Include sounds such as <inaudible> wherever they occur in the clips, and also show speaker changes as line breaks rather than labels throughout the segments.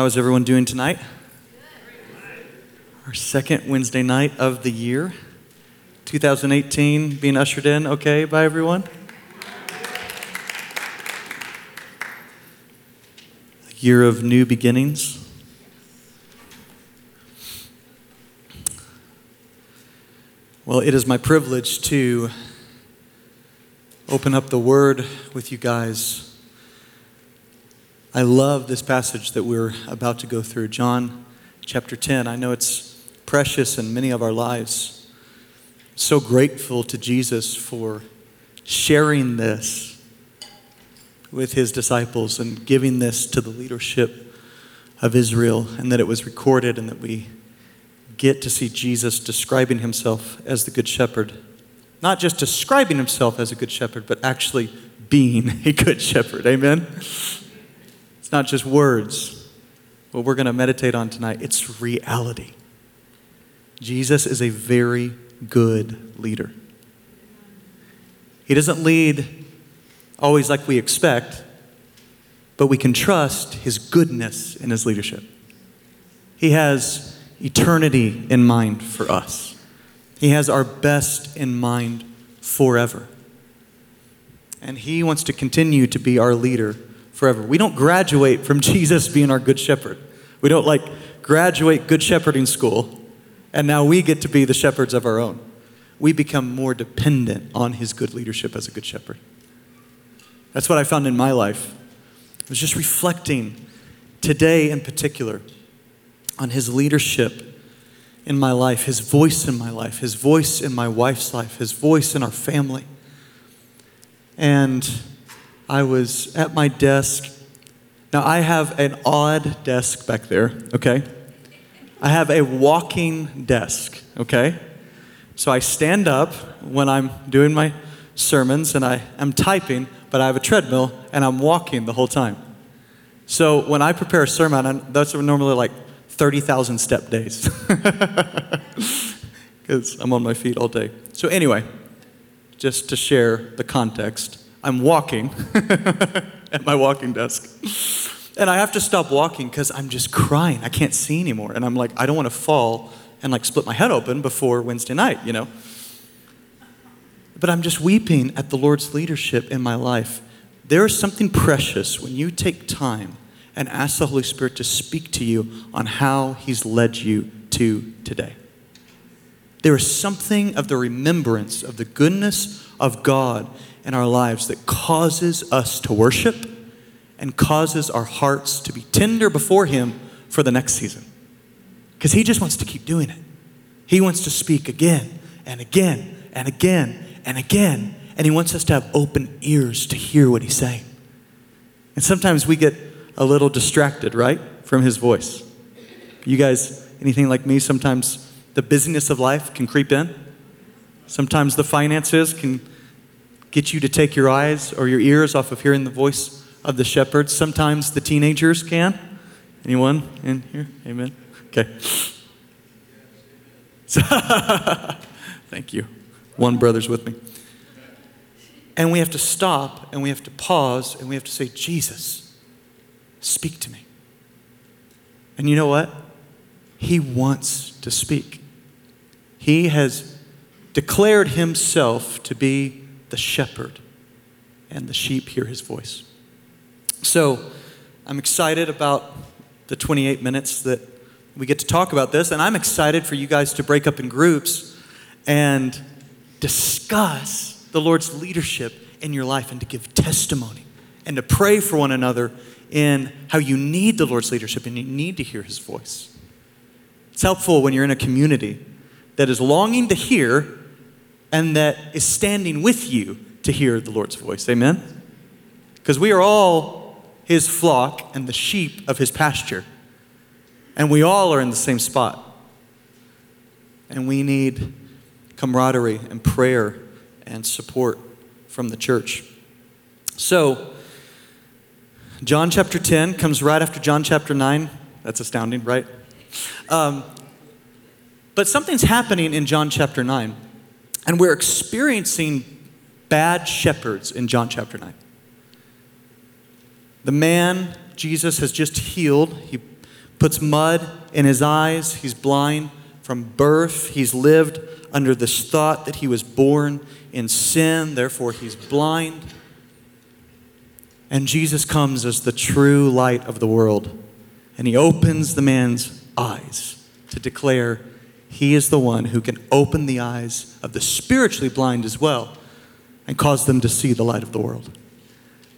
How is everyone doing tonight? Our second Wednesday night of the year, 2018, being ushered in okay by everyone? A year of new beginnings. Well, it is my privilege to open up the Word with you guys I love this passage that we're about to go through, John chapter 10. I know it's precious in many of our lives. So grateful to Jesus for sharing this with his disciples and giving this to the leadership of Israel, and that it was recorded, and that we get to see Jesus describing himself as the Good Shepherd. Not just describing himself as a Good Shepherd, but actually being <laughs> a Good Shepherd. Amen? It's not just words. What we're going to meditate on tonight, it's reality. Jesus is a very good leader. He doesn't lead always like we expect, but we can trust his goodness in his leadership. He has eternity in mind for us, he has our best in mind forever. And he wants to continue to be our leader forever. We don't graduate from <laughs> Jesus being our good shepherd. We don't like graduate good shepherding school and now we get to be the shepherds of our own. We become more dependent on his good leadership as a good shepherd. That's what I found in my life. I was just reflecting today in particular on his leadership in my life, his voice in my life, his voice in my wife's life, his voice in our family. And I was at my desk. Now, I have an odd desk back there, okay? I have a walking desk, okay? So I stand up when I'm doing my sermons and I am typing, but I have a treadmill and I'm walking the whole time. So when I prepare a sermon, are normally like 30,000 step days <laughs> because I'm on my feet all day. So, anyway, just to share the context, I'm walking <laughs> at my walking desk. And I have to stop walking because I'm just crying. I can't see anymore. And I'm like, I don't want to fall and like split my head open before Wednesday night, you know? But I'm just weeping at the Lord's leadership in my life. There is something precious when you take time and ask the Holy Spirit to speak to you on how He's led you to today. There is something of the remembrance of the goodness of God in our lives that causes us to worship and causes our hearts to be tender before Him for the next season. Because He just wants to keep doing it. He wants to speak again and again and again and again. And He wants us to have open ears to hear what He's saying. And sometimes we get a little distracted, right, from His voice. You guys, anything like me, sometimes the busyness of life can creep in. Sometimes the finances can get you to take your eyes or your ears off of hearing the voice of the shepherds. Sometimes the teenagers can. Anyone in here? Amen. Okay. <laughs> Thank you. One brother's with me. And we have to stop and we have to pause and we have to say, Jesus, speak to me. And you know what? He wants to speak. He has declared himself to be the shepherd, and the sheep hear his voice. So I'm excited about the 28 minutes that we get to talk about this, and I'm excited for you guys to break up in groups and discuss the Lord's leadership in your life and to give testimony and to pray for one another in how you need the Lord's leadership and you need to hear his voice. It's helpful when you're in a community that is longing to hear and that is standing with you to hear the Lord's voice. Amen? Because we are all his flock and the sheep of his pasture. And we all are in the same spot. And we need camaraderie and prayer and support from the church. So, John chapter 10 comes right after John chapter 9. That's astounding, right? Um, but something's happening in John chapter 9. And we're experiencing bad shepherds in John chapter 9. The man Jesus has just healed. He puts mud in his eyes. He's blind from birth. He's lived under this thought that he was born in sin, therefore, he's blind. And Jesus comes as the true light of the world. And he opens the man's eyes to declare he is the one who can open the eyes of the spiritually blind as well and cause them to see the light of the world.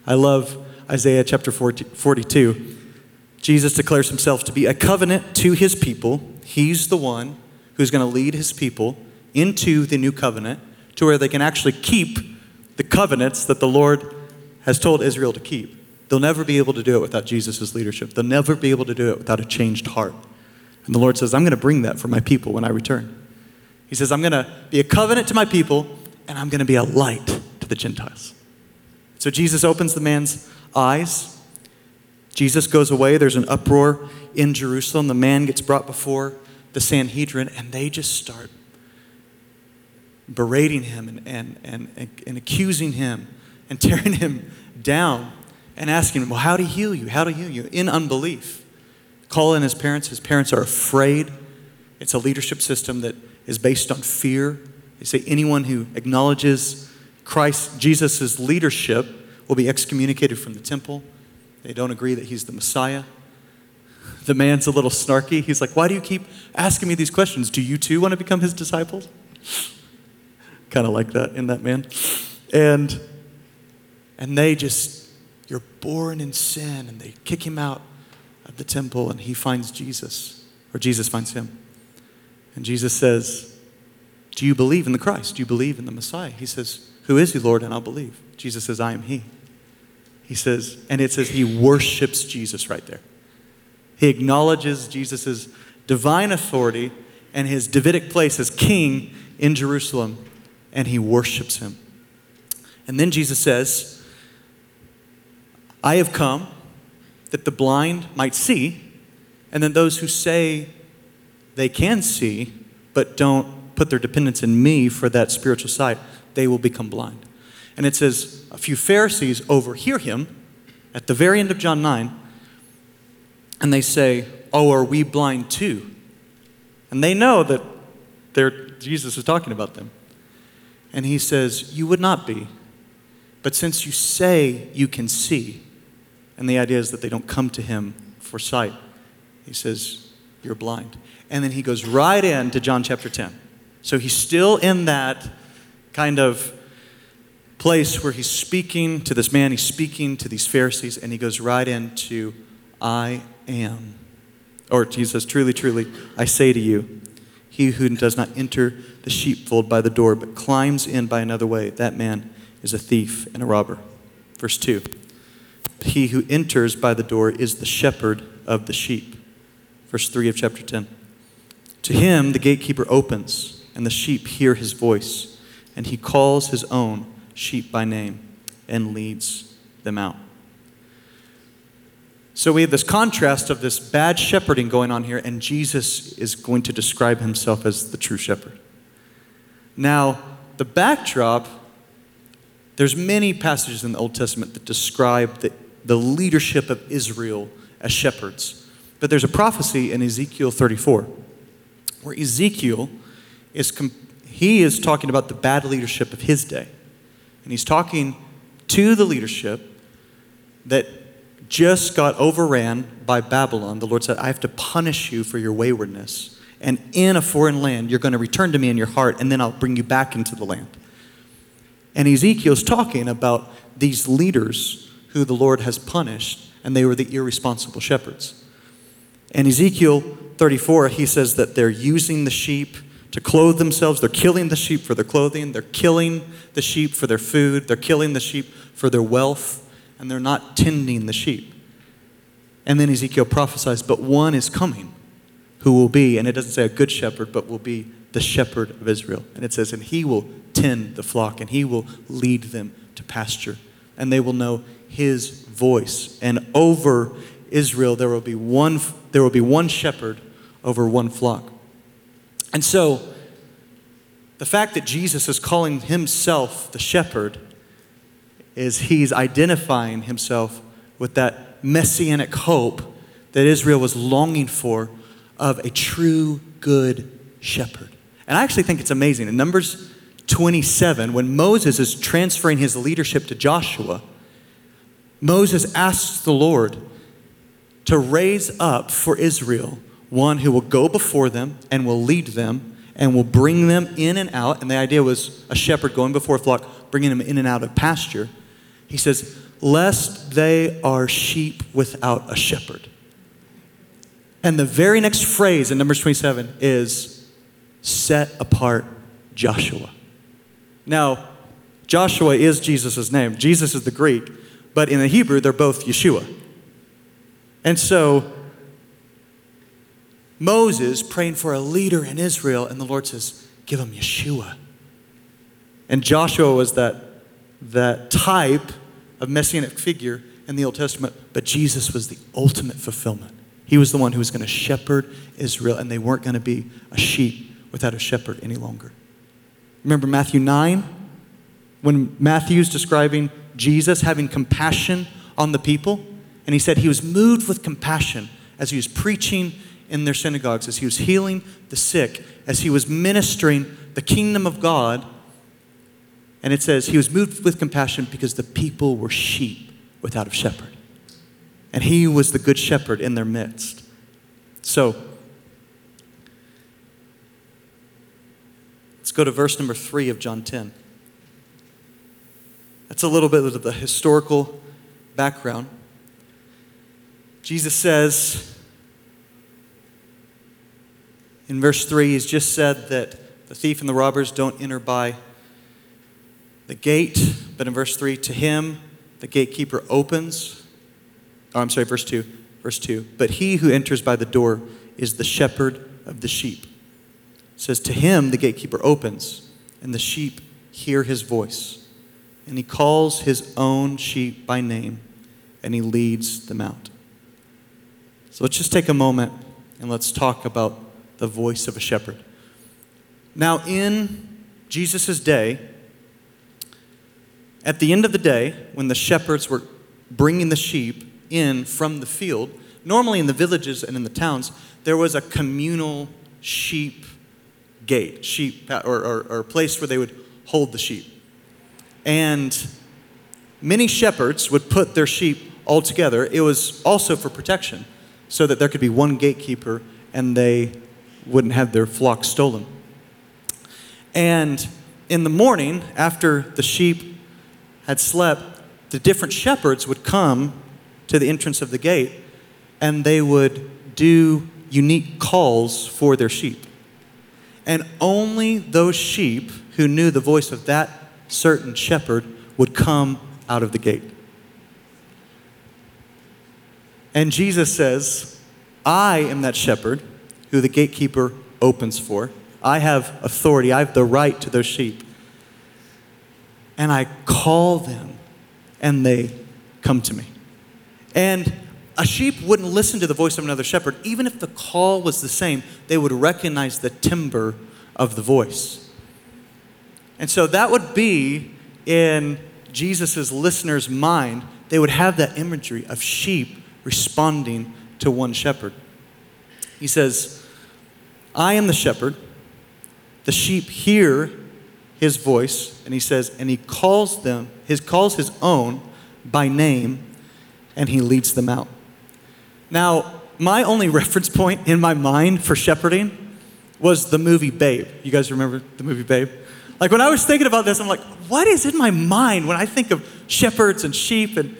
I love Isaiah chapter 40, 42. Jesus declares himself to be a covenant to his people. He's the one who's going to lead his people into the new covenant to where they can actually keep the covenants that the Lord has told Israel to keep. They'll never be able to do it without Jesus' leadership. They'll never be able to do it without a changed heart. And the Lord says, I'm going to bring that for my people when I return. He says, I'm going to be a covenant to my people, and I'm going to be a light to the Gentiles. So Jesus opens the man's eyes. Jesus goes away. There's an uproar in Jerusalem. The man gets brought before the Sanhedrin, and they just start berating him and, and, and, and accusing him and <laughs> tearing him down and asking him, Well, how do he heal you? How do he heal you? In unbelief. Call in his parents. His parents are afraid. It's a leadership system that is based on fear. They say anyone who acknowledges Christ, Jesus' leadership, will be excommunicated from the temple. They don't agree that he's the Messiah. The man's a little snarky. He's like, Why do you keep asking me these questions? Do you too want to become his disciples? kind of like that in that man. And and they just you're born in sin and they kick him out of the temple and he finds Jesus or Jesus finds him. And Jesus says, "Do you believe in the Christ? Do you believe in the Messiah?" He says, "Who is he, Lord?" And I'll believe. Jesus says, "I am he." He says, and it says he worships Jesus right there. He acknowledges Jesus' divine authority and his Davidic place as king in Jerusalem and he worships him. And then Jesus says, I have come that the blind might see, and then those who say they can see but don't put their dependence in me for that spiritual sight, they will become blind. And it says, a few Pharisees overhear him at the very end of John 9, and they say, Oh, are we blind too? And they know that Jesus is talking about them. And he says, You would not be. But since you say you can see, and the idea is that they don't come to him for sight, he says, You're blind. And then he goes right into John chapter 10. So he's still in that kind of place where he's speaking to this man, he's speaking to these Pharisees, and he goes right into, I am. Or he says, Truly, truly, I say to you, he who does not enter the sheepfold by the door, but climbs in by another way, that man is a thief and a robber. Verse 2 He who enters by the door is the shepherd of the sheep. Verse 3 of chapter 10. To him the gatekeeper opens, and the sheep hear his voice, and he calls his own sheep by name and leads them out. So we have this contrast of this bad shepherding going on here, and Jesus is going to describe himself as the true shepherd. Now, the backdrop, there's many passages in the Old Testament that describe the, the leadership of Israel as shepherds. But there's a prophecy in Ezekiel 34 where Ezekiel is he is talking about the bad leadership of his day. And he's talking to the leadership that just got overran by Babylon, the Lord said, I have to punish you for your waywardness. And in a foreign land, you're going to return to me in your heart, and then I'll bring you back into the land. And Ezekiel's talking about these leaders who the Lord has punished, and they were the irresponsible shepherds. And Ezekiel 34, he says that they're using the sheep to clothe themselves. They're killing the sheep for their clothing. They're killing the sheep for their food. They're killing the sheep for their wealth and they're not tending the sheep. And then Ezekiel prophesies, but one is coming who will be, and it doesn't say a good shepherd, but will be the shepherd of Israel. And it says, and he will tend the flock, and he will lead them to pasture, and they will know his voice. And over Israel there will be one there will be one shepherd over one flock. And so the fact that Jesus is calling himself the shepherd is he's identifying himself with that messianic hope that Israel was longing for of a true good shepherd. And I actually think it's amazing. In Numbers 27, when Moses is transferring his leadership to Joshua, Moses asks the Lord to raise up for Israel one who will go before them and will lead them and will bring them in and out. And the idea was a shepherd going before a flock, bringing them in and out of pasture. He says, Lest they are sheep without a shepherd. And the very next phrase in Numbers 27 is, Set apart Joshua. Now, Joshua is Jesus' name. Jesus is the Greek, but in the Hebrew, they're both Yeshua. And so Moses praying for a leader in Israel, and the Lord says, Give him Yeshua. And Joshua was that, that type of messianic figure in the Old Testament, but Jesus was the ultimate fulfillment. He was the one who was going to shepherd Israel, and they weren't going to be a sheep without a shepherd any longer. Remember Matthew 9? When Matthew's describing Jesus having compassion on the people, and he said he was moved with compassion as he was preaching in their synagogues, as he was healing the sick, as he was ministering the kingdom of God. And it says he was moved with compassion because the people were sheep without a shepherd. And he was the good shepherd in their midst. So, let's go to verse number three of John 10. That's a little bit of the historical background. Jesus says, in verse 3, he's just said that the thief and the robbers don't enter by the gate, but in verse 3, to him the gatekeeper opens. Oh, I'm sorry, verse 2. Verse 2. But he who enters by the door is the shepherd of the sheep. It says, To him the gatekeeper opens, and the sheep hear his voice. And he calls his own sheep by name, and he leads them out. So let's just take a moment and let's talk about the voice of a shepherd. Now, in Jesus' day, at the end of the day, when the shepherds were bringing the sheep in from the field, normally in the villages and in the towns, there was a communal sheep gate, sheep, or, or, or place where they would hold the sheep. And many shepherds would put their sheep all together. It was also for protection, so that there could be one gatekeeper and they wouldn't have their flock stolen. And in the morning, after the sheep had slept, the different shepherds would come to the entrance of the gate and they would do unique calls for their sheep. And only those sheep who knew the voice of that certain shepherd would come out of the gate. And Jesus says, I am that shepherd who the gatekeeper opens for. I have authority, I have the right to those sheep. And I call them, and they come to me. And a sheep wouldn't listen to the voice of another shepherd. Even if the call was the same, they would recognize the timbre of the voice. And so that would be in Jesus' listener's mind. They would have that imagery of sheep responding to one shepherd. He says, I am the shepherd. The sheep hear his voice, and he says, and he calls them, his calls his own by name, and he leads them out. Now, my only <laughs> reference point in my mind for shepherding was the movie Babe. You guys remember the movie Babe? Like when I was thinking about this, I'm like, what is in my mind when I think of shepherds and sheep and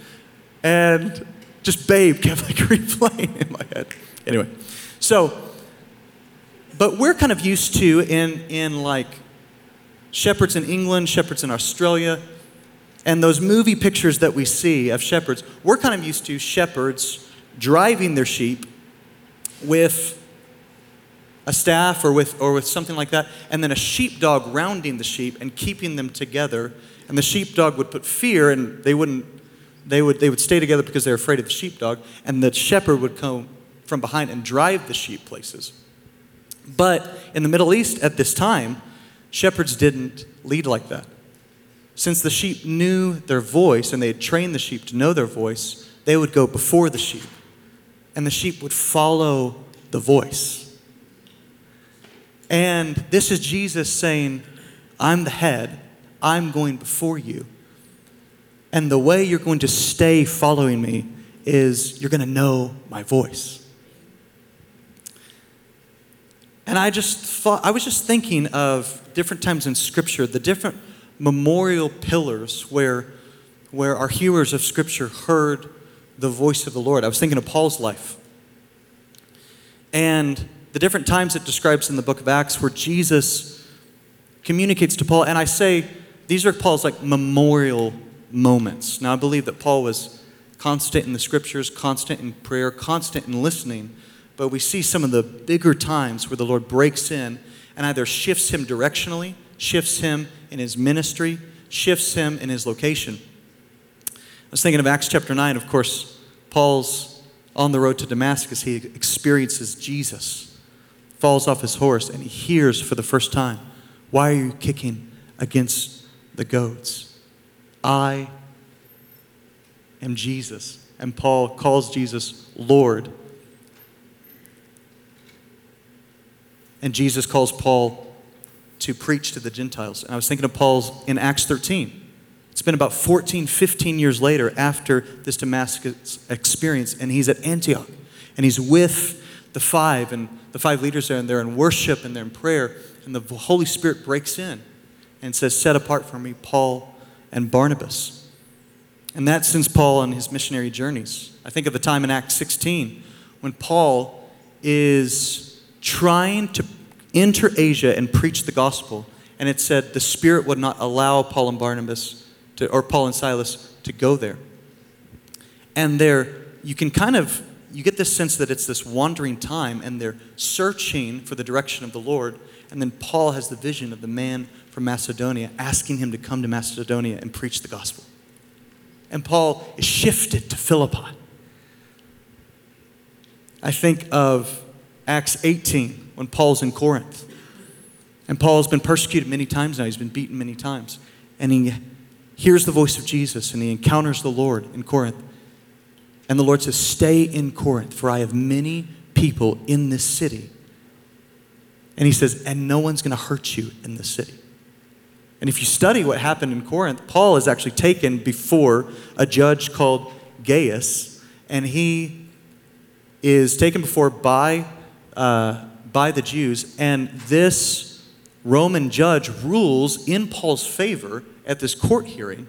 and just Babe kept like <laughs> replaying in my head. Anyway, so but we're kind of used to in, in like shepherds in England, shepherds in Australia, and those movie pictures that we see of shepherds, we're kind of used to shepherds driving their sheep with a staff or with, or with something like that, and then a sheepdog rounding the sheep and keeping them together. And the sheepdog would put fear, and they wouldn't, they would, they would stay together because they're afraid of the sheepdog, and the shepherd would come from behind and drive the sheep places. But in the Middle East at this time, shepherds didn't lead like that. Since the sheep knew their voice and they had trained the sheep to know their voice, they would go before the sheep, and the sheep would follow the voice. And this is Jesus saying, I'm the head, I'm going before you. And the way you're going to stay following me is you're going to know my voice. And I just thought, I was just thinking of different times in Scripture, the different memorial pillars where, where our hearers of Scripture heard the voice of the Lord. I was thinking of Paul's life. And the different times it describes in the book of Acts where Jesus communicates to Paul. And I say these are Paul's like memorial moments. Now, I believe that Paul was constant in the scriptures, constant in prayer, constant in listening. But we see some of the bigger times where the Lord breaks in and either shifts him directionally, shifts him in his ministry, shifts him in his location. I was thinking of Acts chapter 9. Of course, Paul's on the road to Damascus. He experiences Jesus, falls off his horse, and he hears for the first time, Why are you kicking against the goats? I am Jesus. And Paul calls Jesus Lord. And Jesus calls Paul to preach to the Gentiles. And I was thinking of Paul's in Acts 13. It's been about 14, 15 years later after this Damascus experience, and he's at Antioch. And he's with the five, and the five leaders there, and they're in worship and they're in prayer. And the Holy Spirit breaks in and says, Set apart for me Paul and Barnabas. And that since Paul on his missionary journeys. I think of the time in Acts 16 when Paul is trying to enter Asia and preach the gospel. And it said the Spirit would not allow Paul and Barnabas to, or Paul and Silas to go there. And there, you can kind of, you get this sense that it's this wandering time and they're searching for the direction of the Lord. And then Paul has the vision of the man from Macedonia asking him to come to Macedonia and preach the gospel. And Paul is shifted to Philippi. I think of Acts 18 when Paul's in Corinth. And Paul's been persecuted many times now, he's been beaten many times. And he hears the voice of Jesus and he encounters the Lord in Corinth. And the Lord says, Stay in Corinth, for I have many people in this city. And he says, And no one's going to hurt you in this city. And if you study what happened in Corinth, Paul is actually taken before a judge called Gaius, and he is taken before by, uh, by the Jews, and this Roman judge rules in Paul's favor at this court hearing.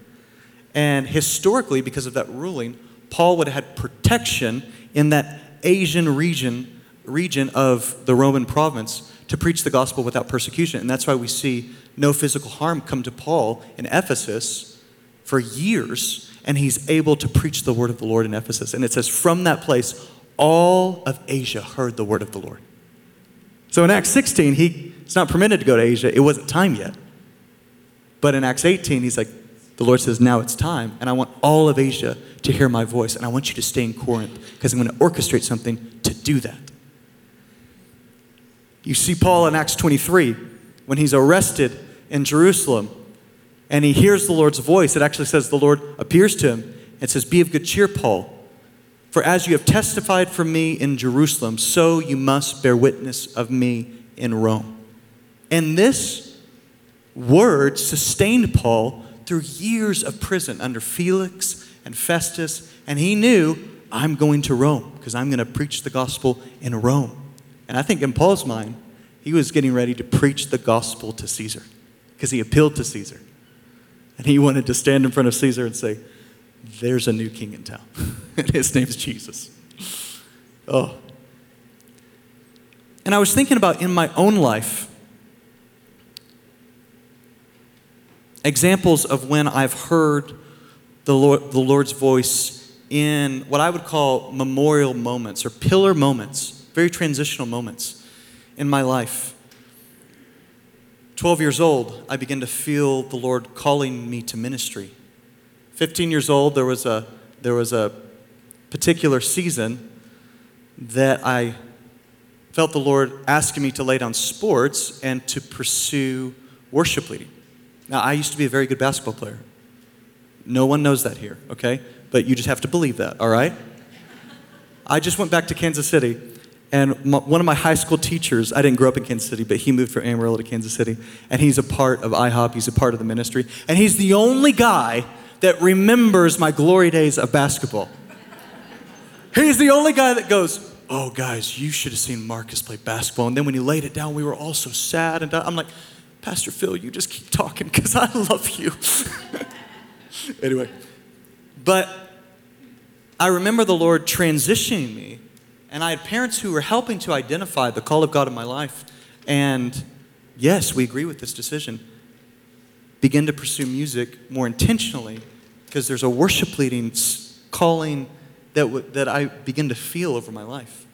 And historically, because of that ruling, Paul would have had protection in that Asian region, region of the Roman province to preach the gospel without persecution. And that's why we see no physical harm come to Paul in Ephesus for years, and he's able to preach the word of the Lord in Ephesus. And it says, from that place, all of Asia heard the word of the Lord. So in Acts 16, he, not permitted to go to Asia. It wasn't time yet. But in Acts 18, he's like, the Lord says, now it's time, and I want all of Asia to hear my voice, and I want you to stay in Corinth because I'm going to orchestrate something to do that. You see Paul in Acts 23 when he's arrested in Jerusalem and he hears the Lord's voice. It actually says the Lord appears to him and says, Be of good cheer, Paul. For as you have testified for me in Jerusalem, so you must bear witness of me in Rome. And this word sustained Paul through years of prison under Felix and Festus. And he knew, I'm going to Rome because I'm going to preach the gospel in Rome. And I think in Paul's mind, he was getting ready to preach the gospel to Caesar because he appealed to Caesar. And he wanted to stand in front of Caesar and say, There's a new king in town. <laughs> and his name's Jesus. Oh. And I was thinking about in my own life examples of when I've heard the, Lord, the Lord's voice in what I would call memorial moments or pillar moments, very transitional moments in my life. 12 years old, I began to feel the Lord calling me to ministry. 15 years old, there was a, there was a particular season that I felt the Lord asking me to lay down sports and to pursue worship leading. Now, I used to be a very good basketball player. No one knows that here, okay? but you just have to believe that, all right? I just went back to Kansas City, and my, one of my high school teachers, I didn't grow up in Kansas City, but he moved from Amarillo to Kansas City, and he's a part of IHOP, he's a part of the ministry, and he's the only guy that remembers my glory days of basketball. He's the only guy that goes, Oh, guys, you should have seen Marcus play basketball. And then when he laid it down, we were all so sad. And I'm like, Pastor Phil, you just keep talking because I love you. <laughs> <laughs> anyway, but I remember the Lord transitioning me, and I had parents who were helping to identify the call of God in my life. And yes, we agree with this decision. Begin to pursue music more intentionally because there's a worship leading calling that, w- that I begin to feel over my life.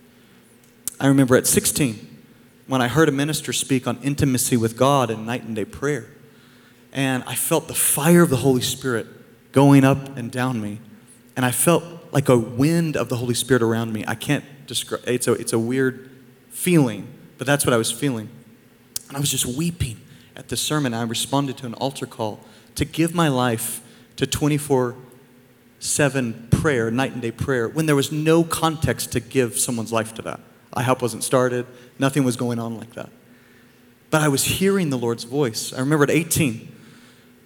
I remember at 16 when I heard a minister speak on intimacy with God and night and day prayer. And I felt the fire of the Holy Spirit going up and down me. And I felt like a wind of the Holy Spirit around me. I can't describe it's a, it's a weird feeling, but that's what I was feeling. And I was just weeping at the sermon. I responded to an altar call to give my life to 24 7 prayer, night and day prayer, when there was no context to give someone's life to that. IHOP wasn't started, nothing was going on like that. But I was hearing the Lord's voice. I remember at 18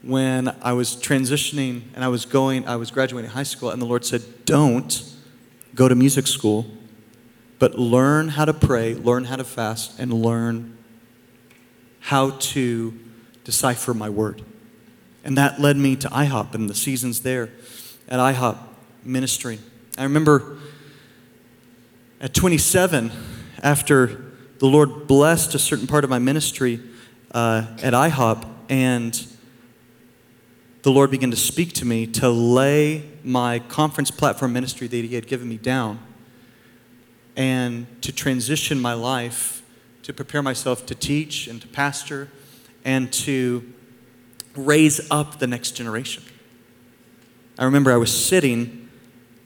when I was transitioning and I was going, I was graduating high school, and the Lord said, Don't go to music school, but learn how to pray, learn how to fast, and learn how to decipher my word. And that led me to IHOP and the seasons there at IHOP ministry. I remember at 27, after the Lord blessed a certain part of my ministry uh, at IHOP, and the Lord began to speak to me to lay my conference platform ministry that He had given me down and to transition my life to prepare myself to teach and to pastor and to raise up the next generation. I remember I was sitting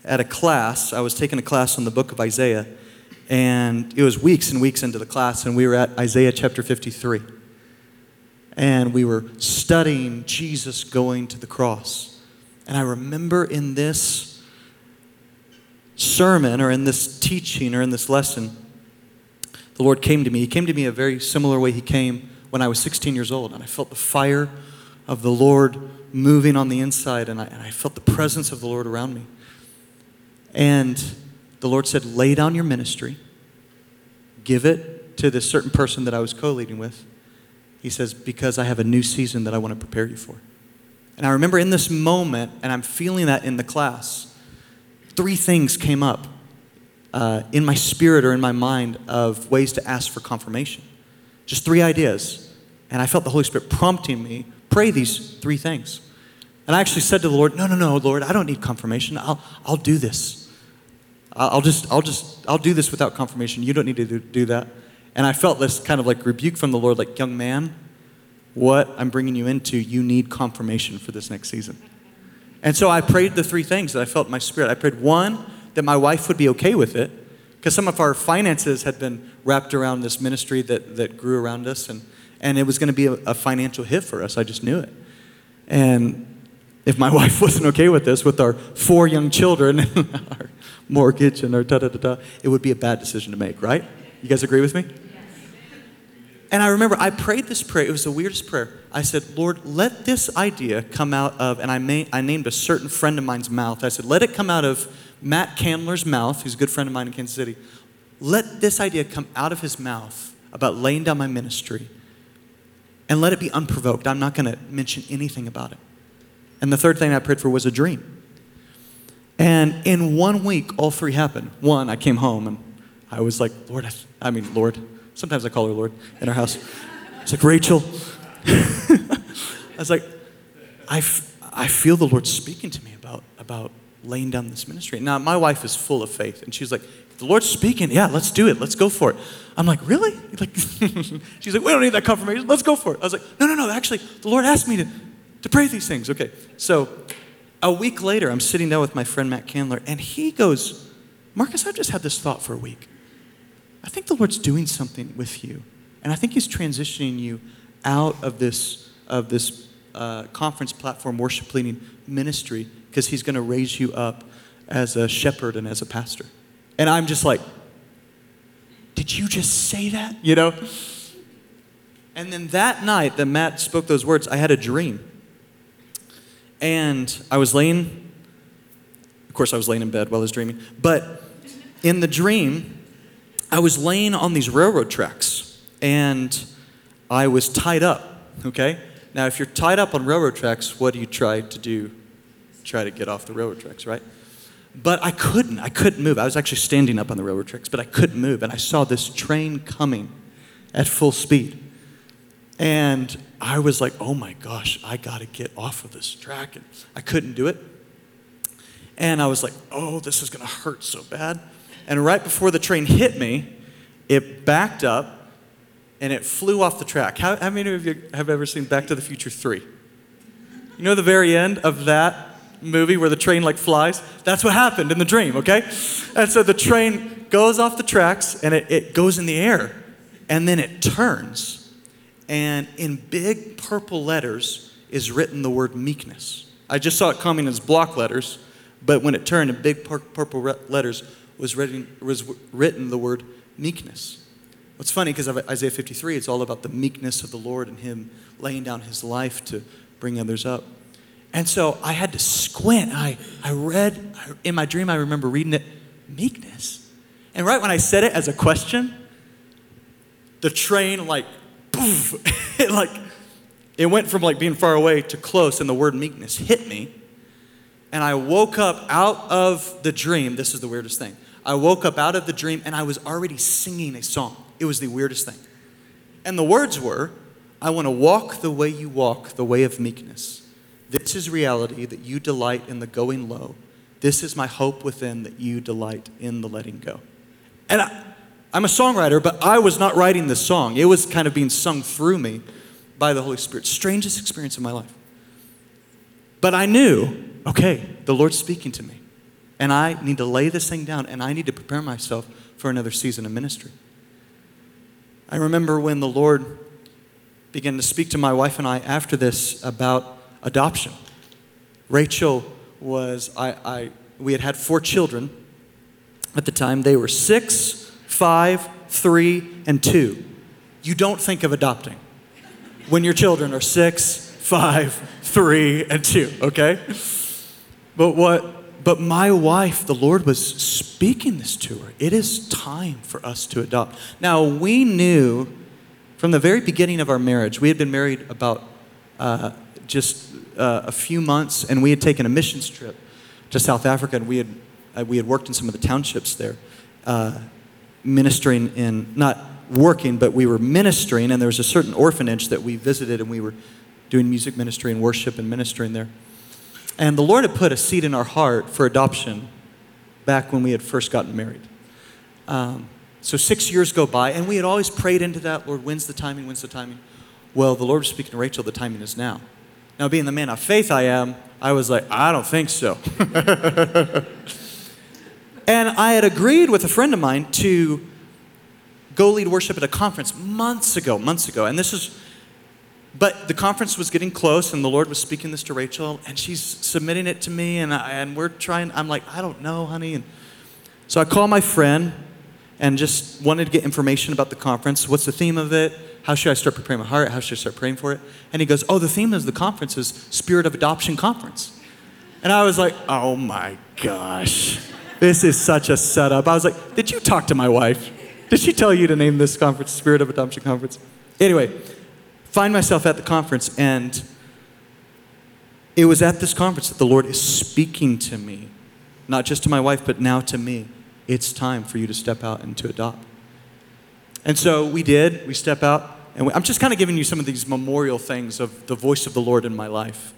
at a class, I was taking a class on the book of Isaiah, and it was weeks and weeks into the class, and we were at Isaiah chapter 53. And we were studying Jesus going to the cross. And I remember in this sermon, or in this teaching, or in this lesson, the Lord came to me. He came to me a very similar way He came when I was 16 years old, and I felt the fire of the Lord moving on the inside, and I, and I felt the presence of the Lord around me. And the Lord said, Lay down your ministry, give it to this certain person that I was co leading with. He says, Because I have a new season that I want to prepare you for. And I remember in this moment, and I'm feeling that in the class, three things came up uh, in my spirit or in my mind of ways to ask for confirmation. Just three ideas. And I felt the Holy Spirit prompting me pray these three things. And I actually said to the Lord, No, no, no, Lord, I don't need confirmation. I'll, I'll do this. I'll just, I'll just, I'll do this without confirmation. You don't need to do, do that. And I felt this kind of like rebuke from the Lord, like, young man, what I'm bringing you into, you need confirmation for this next season. And so I prayed the three things that I felt in my spirit. I prayed one, that my wife would be okay with it, because some of our finances had been wrapped around this ministry that, that grew around us. And and it was going to be a, a, financial hit for us. I just knew it. And if my <laughs> wife wasn't okay with this, with our four young children <laughs> and our mortgage and our da da da da, it would be a bad decision to make, right? You guys agree with me? And I remember I prayed this prayer. It was the weirdest prayer. I said, Lord, let this idea come out of, and I, may, I named a certain friend of mine's mouth. I said, let it come out of Matt Candler's mouth, who's a good friend of mine in Kansas City. Let this idea come out of his mouth about laying down my ministry and let it be unprovoked. I'm not going to mention anything about it. And the third thing I prayed for was a dream. And in one week, all three happened. One, I came home and I was like, Lord, I, I mean, Lord. Sometimes I call her Lord in our house. It's like, Rachel. <laughs> I was like, I, f- I feel the Lord speaking to me about, about laying down this ministry. Now, my wife is full of faith, and she's like, the Lord's speaking. Yeah, let's do it. Let's go for it. I'm like, really? <laughs> Like, <laughs> she's like, we don't need that confirmation. Let's go for it. I was like, no, no, no. Actually, the Lord asked me to, to pray these things. Okay. So a week later, I'm sitting down with my friend Matt Candler, and he goes, Marcus, I've just had this thought for a week. I think the Lord's doing something with you. And I think he's transitioning you out of this, of this uh, conference platform worship leading ministry because he's going to raise you up as a shepherd and as a pastor. And I'm just like, did you just say that? You know? And then that night that Matt spoke those words, I had a dream. And I was laying, of course, I was laying in bed while I was dreaming, but in the dream, I was laying on these railroad tracks and I was tied up, okay? Now, if you're tied up on railroad tracks, what do you try to do? Try to get off the railroad tracks, right? But I couldn't. I couldn't move. I was actually standing up on the railroad tracks, but I couldn't move. And I saw this train coming at full speed. And I was like, oh my gosh, I got to get off of this track. And I couldn't do it. And I was like, oh, this is going to hurt so bad. And right before the train hit me, it backed up and it flew off the track. How, how many of you have ever seen Back to the Future 3? You know the very end of that movie where the train like flies? That's what happened in the dream, okay? And so the train goes off the tracks and it, it goes in the air and then it turns. And in big purple letters is written the word meekness. I just saw it coming as block letters, but when it turned in big purple letters was written, was written the word meekness. What's funny because of Isaiah 53, it's all about the meekness of the Lord and Him laying down His life to bring others up. And so I had to squint. I, I read, in my dream, I remember reading it, meekness. And right when I said it as a question, the train, like, poof, <laughs> it like, it went from like being far away to close, and the word meekness hit me. And I woke up out of the dream. This is the weirdest thing. I woke up out of the dream and I was already singing a song. It was the weirdest thing. And the words were, I want to walk the way you walk, the way of meekness. This is reality that you delight in the going low. This is my hope within that you delight in the letting go. And I, am a songwriter, but I was not writing this song. It was kind of being sung through me by the Holy Spirit. Strangest experience of my life. But I knew, okay, the Lord's speaking to me. And I need to lay this thing down and I need to prepare myself for another season of ministry. I remember when the Lord began to speak to my wife and I after this about adoption. Rachel was, I, I, we had had four children at the time. They were six, five, three, and two. You don't think of adopting when your children are six, five, three, and two, okay? But what but my wife, the Lord was speaking this to her. It is time for us to adopt. Now, we knew from the very beginning of our marriage, we had been married about uh, just uh, a few months, and we had taken a missions trip to South Africa, and we had, uh, we had worked in some of the townships there, uh, ministering in, not working, but we were ministering, and there was a certain orphanage that we visited, and we were doing music ministry and worship and ministering there. And the Lord had put a seed in our heart for adoption back when we had first gotten married. Um, so six years go by, and we had always prayed into that Lord, when's the timing, when's the timing? Well, the Lord was speaking to Rachel, the timing is now. Now, being the man of faith I am, I was like, I don't think so. <laughs> and I had agreed with a friend of mine to go lead worship at a conference months ago, months ago. And this is, but the conference was getting close, and the Lord was speaking this to Rachel, and she's submitting it to me, and, I, and we're trying, I'm like, I don't know, honey. And so I call my friend and just wanted to get information about the conference. What's the theme of it? How should I start preparing my heart? How should I start praying for it? And he goes, Oh, the theme of the conference is Spirit of Adoption Conference. And I was like, Oh my gosh, this is such a setup. I was like, Did you talk to my wife? Did she tell you to name this conference Spirit of Adoption Conference? Anyway, find myself at the conference, and it was at this conference that the Lord is speaking to me, not just to my wife, but now to me. It's time for you to step out and to adopt. And so we did. We step out. And we, I'm just kind of giving you some of these memorial things of the voice of the Lord in my life.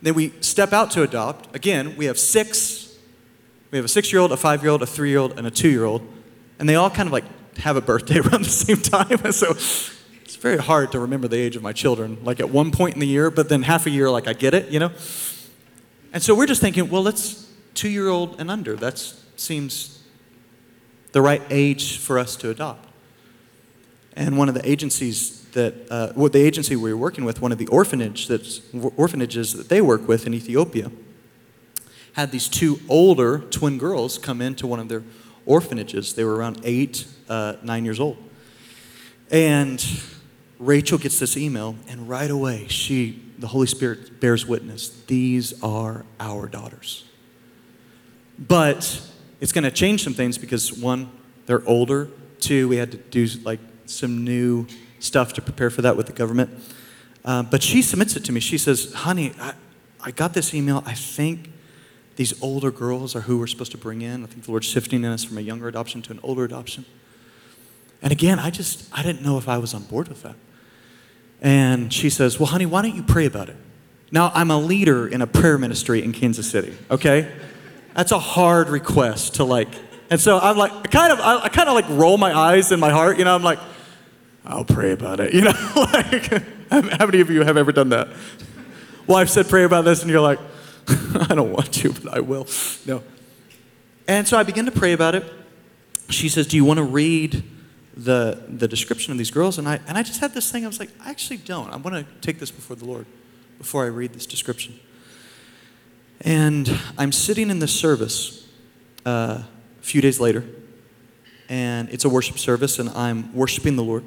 Then we step out to adopt. Again, we have six. We have a six year old, a five year old, a three year old, and a two year old. And they all kind of like have a birthday <laughs> around the same time. <laughs> so it's very hard to remember the age of my children, like at one point in the year, but then half a year, like I get it, you know? And so we're just thinking, well, let's two year old and under. That seems the right age for us to adopt. And one of the agencies that uh, what the agency we were working with, one of the orphanage that's, orphanages that they work with in Ethiopia, had these two older twin girls come into one of their orphanages. They were around eight, uh, nine years old. And Rachel gets this email, and right away, she, the Holy Spirit bears witness. These are our daughters. But it's going to change some things because one, they're older. Two, we had to do like some new stuff to prepare for that with the government. Uh, but she submits it to me. She says, Honey, I, I got this email. I think these older girls are who we're supposed to bring in. I think the Lord's shifting us from a younger adoption to an older adoption. And again, I just, I didn't know if I was on board with that. And she says, Well, honey, why don't you pray about it? Now, I'm a leader in a prayer ministry in Kansas City, okay? That's a hard request to like. And so I'm like, I kind of, I, I kind of like roll my eyes in my heart, you know, I'm like, I'll pray about it, <laughs> you know? like, how many of you have ever done that? Wife said, pray about this, and you're like, <laughs> I don't want to, but I will. No. And so I begin to pray about it. She says, Do you want to read the, the description of these girls? And I, and I just had this thing, I was like, I actually don't. I want to take this before the Lord before I read this description. And I'm sitting in the service uh, a few days later, and it's a worship service, and I'm worshiping the Lord.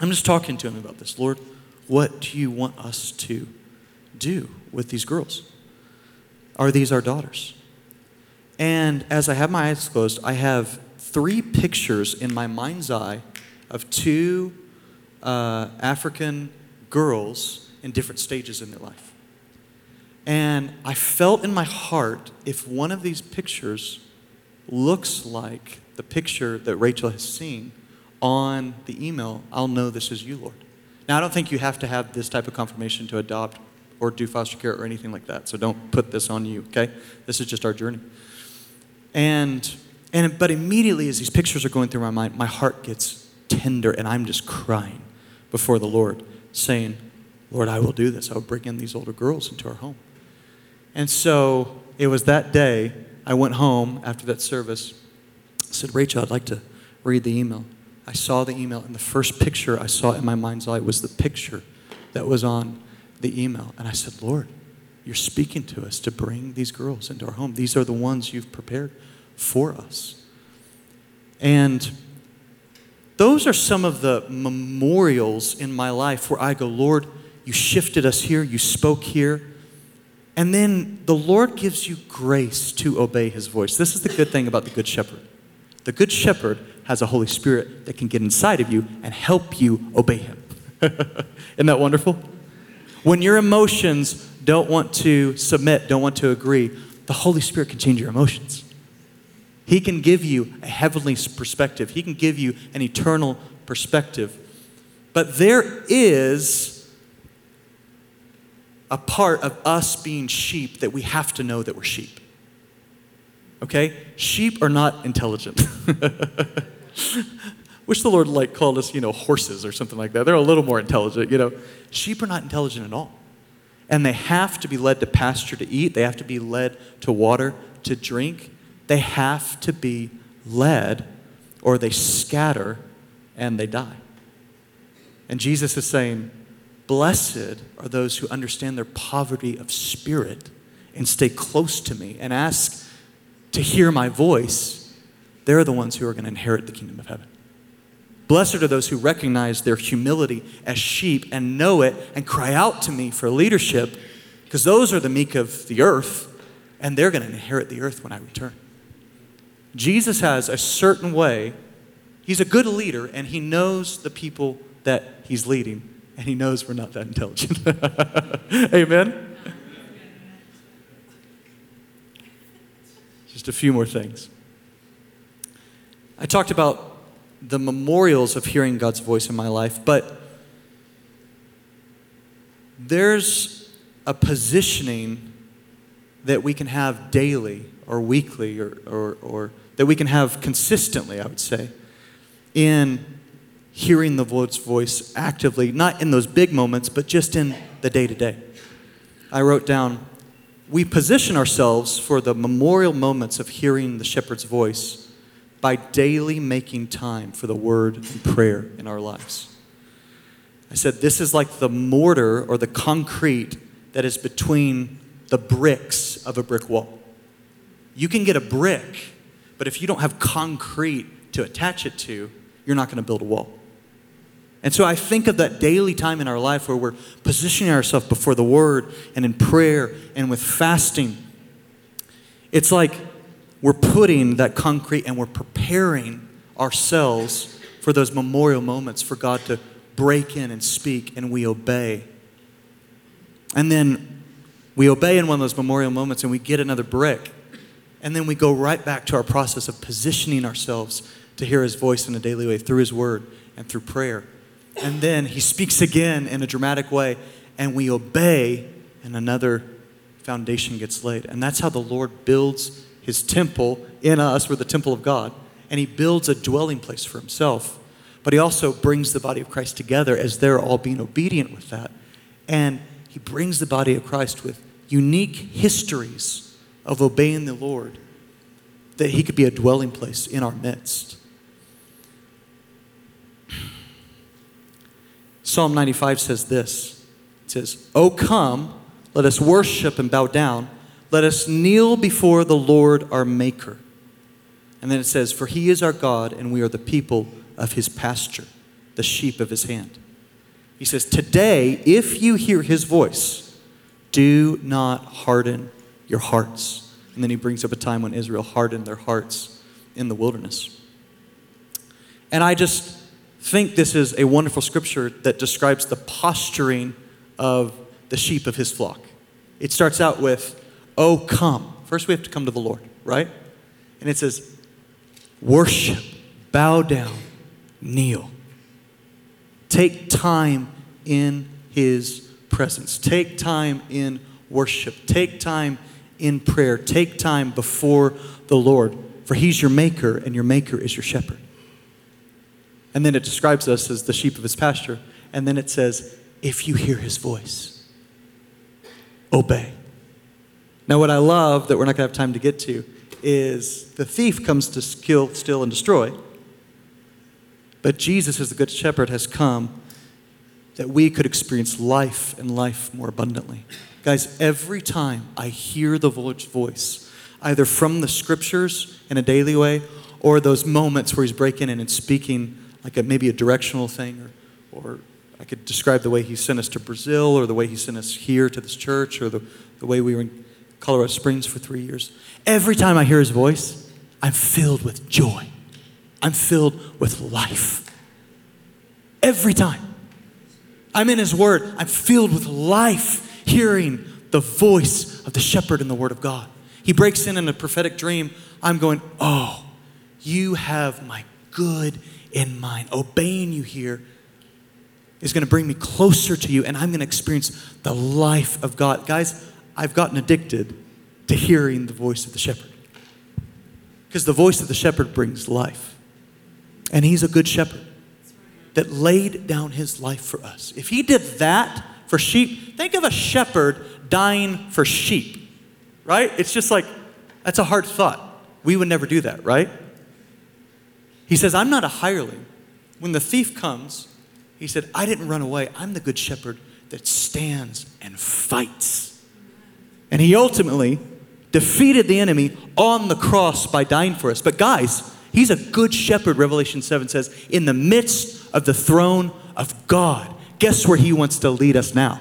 I'm just talking to him about this. Lord, what do you want us to do with these girls? Are these our daughters? And as I have my eyes closed, I have three pictures in my mind's eye of two uh, African girls in different stages in their life. And I felt in my heart if one of these pictures looks like the picture that Rachel has seen on the email, I'll know this is you, Lord. Now, I don't think you have to have this type of confirmation to adopt or do foster care or anything like that. So don't put this on you, okay? This is just our journey. And, and but immediately as these pictures are going through my mind, my heart gets tender and I'm just crying before the Lord, saying, Lord, I will do this. I will bring in these older girls into our home. And so it was that day I went home after that service. I said, Rachel, I'd like to read the email. I saw the email, and the first picture I saw in my mind's eye was the picture that was on the email. And I said, Lord, you're speaking to us to bring these girls into our home. These are the ones you've prepared for us. And those are some of the memorials in my life where I go, Lord, you shifted us here, you spoke here. And then the Lord gives you grace to obey his voice. This is the good thing about the Good Shepherd. The Good Shepherd has a Holy Spirit that can get inside of you and help you obey him. <laughs> Isn't that wonderful? When your emotions don't want to submit, don't want to agree, the Holy Spirit can change your emotions. He can give you a heavenly perspective, He can give you an eternal perspective. But there is a part of us being sheep that we have to know that we're sheep. Okay? Sheep are not intelligent. <laughs> Wish the Lord like called us, you know, horses or something like that. They're a little more intelligent, you know. Sheep are not intelligent at all. And they have to be led to pasture to eat, they have to be led to water to drink. They have to be led or they scatter and they die. And Jesus is saying, Blessed are those who understand their poverty of spirit and stay close to me and ask to hear my voice. They're the ones who are going to inherit the kingdom of heaven. Blessed are those who recognize their humility as sheep and know it and cry out to me for leadership, because those are the meek of the earth, and they're going to inherit the earth when I return. Jesus has a certain way, he's a good leader, and he knows the people that he's leading, and he knows we're not that intelligent. <laughs> Amen? Just a few more things. I talked about the memorials of hearing God's voice in my life, but there's a positioning that we can have daily or weekly or, or, or that we can have consistently, I would say, in hearing the Lord's voice actively, not in those big moments, but just in the day to day. I wrote down, we position ourselves for the memorial moments of hearing the shepherd's voice by daily making time for the word and prayer in our lives. I said, this is like the mortar or the concrete that is between the bricks of a brick wall. You can get a brick, but if you don't have concrete to attach it to, you're not going to build a wall. And so I think of that daily time in our life where we're positioning ourselves before the Word and in prayer and with fasting. It's like we're putting that concrete and we're preparing ourselves for those memorial moments for God to break in and speak, and we obey. And then we obey in one of those memorial moments and we get another brick. And then we go right back to our process of positioning ourselves to hear His voice in a daily way through His Word and through prayer. And then He speaks again in a dramatic way, and we obey, and another foundation gets laid. And that's how the Lord builds His temple in us. We're the temple of God. And He builds a dwelling place for Himself. But He also brings the body of Christ together as they're all being obedient with that. And He brings the body of Christ with unique histories of obeying the Lord, that He could be a dwelling place in our midst. Psalm 95 says this It says, Oh, come, let us worship and bow down. Let us kneel before the Lord our Maker. And then it says, For he is our God, and we are the people of his pasture, the sheep of his hand. He says, Today, if you hear his voice, do not harden your hearts. And then he brings up a time when Israel hardened their hearts in the wilderness. And I just think this is a wonderful scripture that describes the posturing of the sheep of his flock. It starts out with, Oh, come. First, we have to come to the Lord, right? And it says, Worship, bow down, kneel. Take time in his presence. Take time in worship. Take time in prayer. Take time before the Lord, for He's your maker, and your maker is your shepherd. And then it describes us as the sheep of His pasture. And then it says, if you hear His voice, obey. Now, what I love that we're not going to have time to get to is the thief comes to kill, steal, and destroy. But Jesus, as the Good Shepherd, has come that we could experience life and life more abundantly. Guys, every time I hear the Lord's voice, either from the scriptures in a daily way or those moments where he's breaking in and speaking like a, maybe a directional thing, or, or I could describe the way he sent us to Brazil or the way he sent us here to this church or the, the way we were in Colorado Springs for three years. Every time I hear his voice, I'm filled with joy. I'm filled with life. Every time. I'm in his word. I'm filled with life hearing the voice of the shepherd in the Word of God. He breaks in in a prophetic dream. I'm going, Oh, you have my good in mind. Obeying you here is going to bring me closer to you, and I'm going to experience the life of God. Guys, I've gotten addicted to hearing the voice of the shepherd because the voice of the shepherd brings life. And he's a good shepherd that laid down his life for us. If he did that, for sheep. Think of a shepherd dying for sheep, right? It's just like, that's a hard thought. We would never do that, right? He says, I'm not a hireling. When the thief comes, he said, I didn't run away. I'm the good shepherd that stands and fights. And he ultimately defeated the enemy on the cross by dying for us. But guys, he's a good shepherd, Revelation 7 says, in the midst of the throne of God. Guess where he wants to lead us now?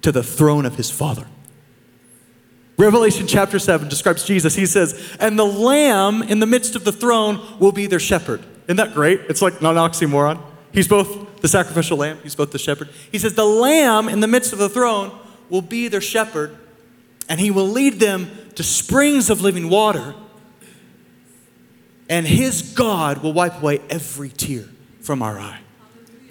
To the throne of his Father. Revelation chapter 7 describes Jesus. He says, And the Lamb in the midst of the throne will be their shepherd. Isn't that great? It's like not an oxymoron. He's both the sacrificial lamb, he's both the shepherd. He says, The Lamb in the midst of the throne will be their shepherd, and he will lead them to springs of living water, and his God will wipe away every tear from our eye.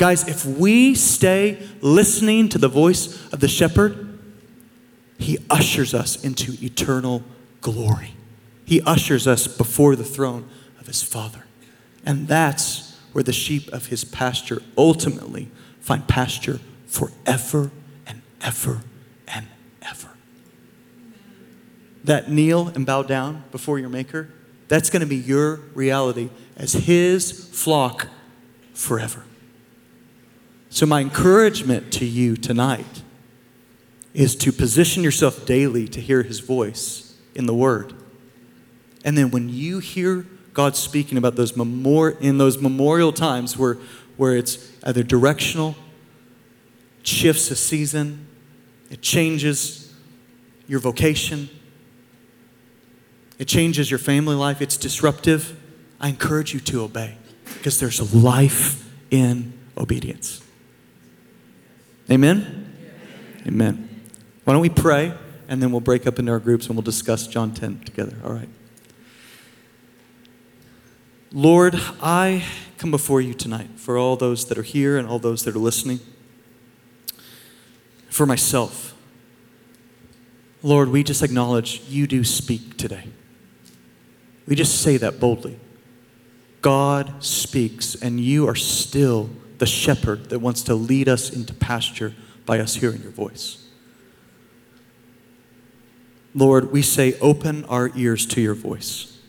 Guys, if we stay listening to the voice of the shepherd, he ushers us into eternal glory. He ushers us before the throne of his Father. And that's where the sheep of his pasture ultimately find pasture forever and ever and ever. That kneel and bow down before your Maker, that's going to be your reality as his flock forever. So, my encouragement to you tonight is to position yourself daily to hear his voice in the word. And then when you hear God speaking about those memor- in those memorial times where, where it's either directional, shifts a season, it changes your vocation, it changes your family life, it's disruptive, I encourage you to obey because there's a life in obedience. Amen? Amen. Why don't we pray and then we'll break up into our groups and we'll discuss John 10 together. All right. Lord, I come before you tonight for all those that are here and all those that are listening. For myself, Lord, we just acknowledge you do speak today. We just say that boldly. God speaks, and you are still the shepherd that wants to lead us into pasture by us hearing your voice. Lord, we say, open our ears to your voice.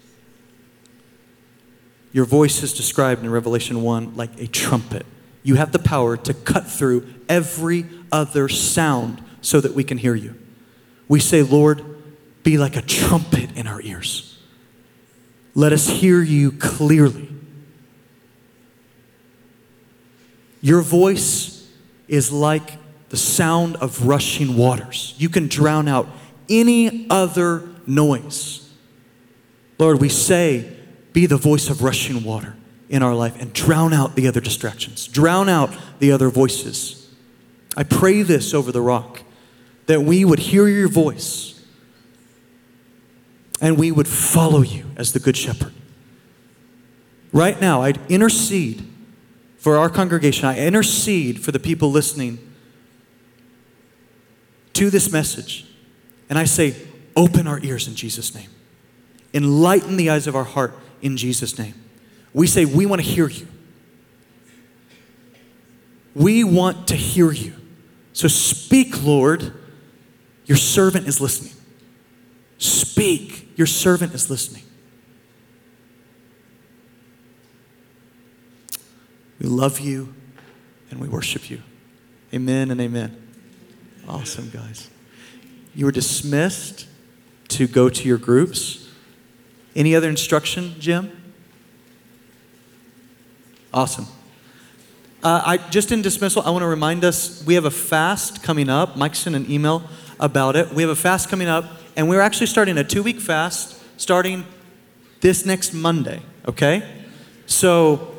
Your voice is described in Revelation 1 like a trumpet. You have the power to cut through every other sound so that we can hear you. We say, Lord, be like a trumpet in our ears. Let us hear you clearly. Your voice is like the sound of rushing waters. You can drown out any other noise. Lord, we say, be the voice of rushing water in our life and drown out the other distractions, drown out the other voices. I pray this over the rock that we would hear your voice and we would follow you as the good shepherd. Right now, I'd intercede for our congregation, I intercede for the people listening to this message. And I say, open our ears in Jesus' name. Enlighten the eyes of our heart in Jesus' name. We say, we want to hear you. We want to hear you. So speak, Lord. Your servant is listening. Speak. Your servant is listening. We love you and we worship you. Amen and amen. Awesome, guys. You were dismissed to go to your groups. Any other instruction, Jim? Awesome. Uh, I, just in dismissal, I want to remind us we have a fast coming up. Mike sent an email about it. We have a fast coming up, and we're actually starting a two week fast starting this next Monday, okay? So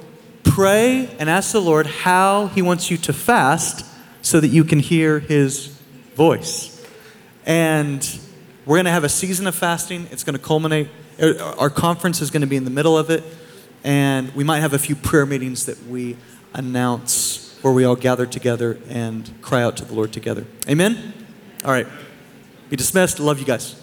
pray and ask the Lord how He wants you to fast so that you can hear His voice. And we're going to have a season of fasting. It's going to culminate, uh, our conference is going to be in the middle of it. And we might have a few prayer meetings that we announce where we all gather together and cry out to the Lord together. Amen? All right. Be dismissed. Love you guys.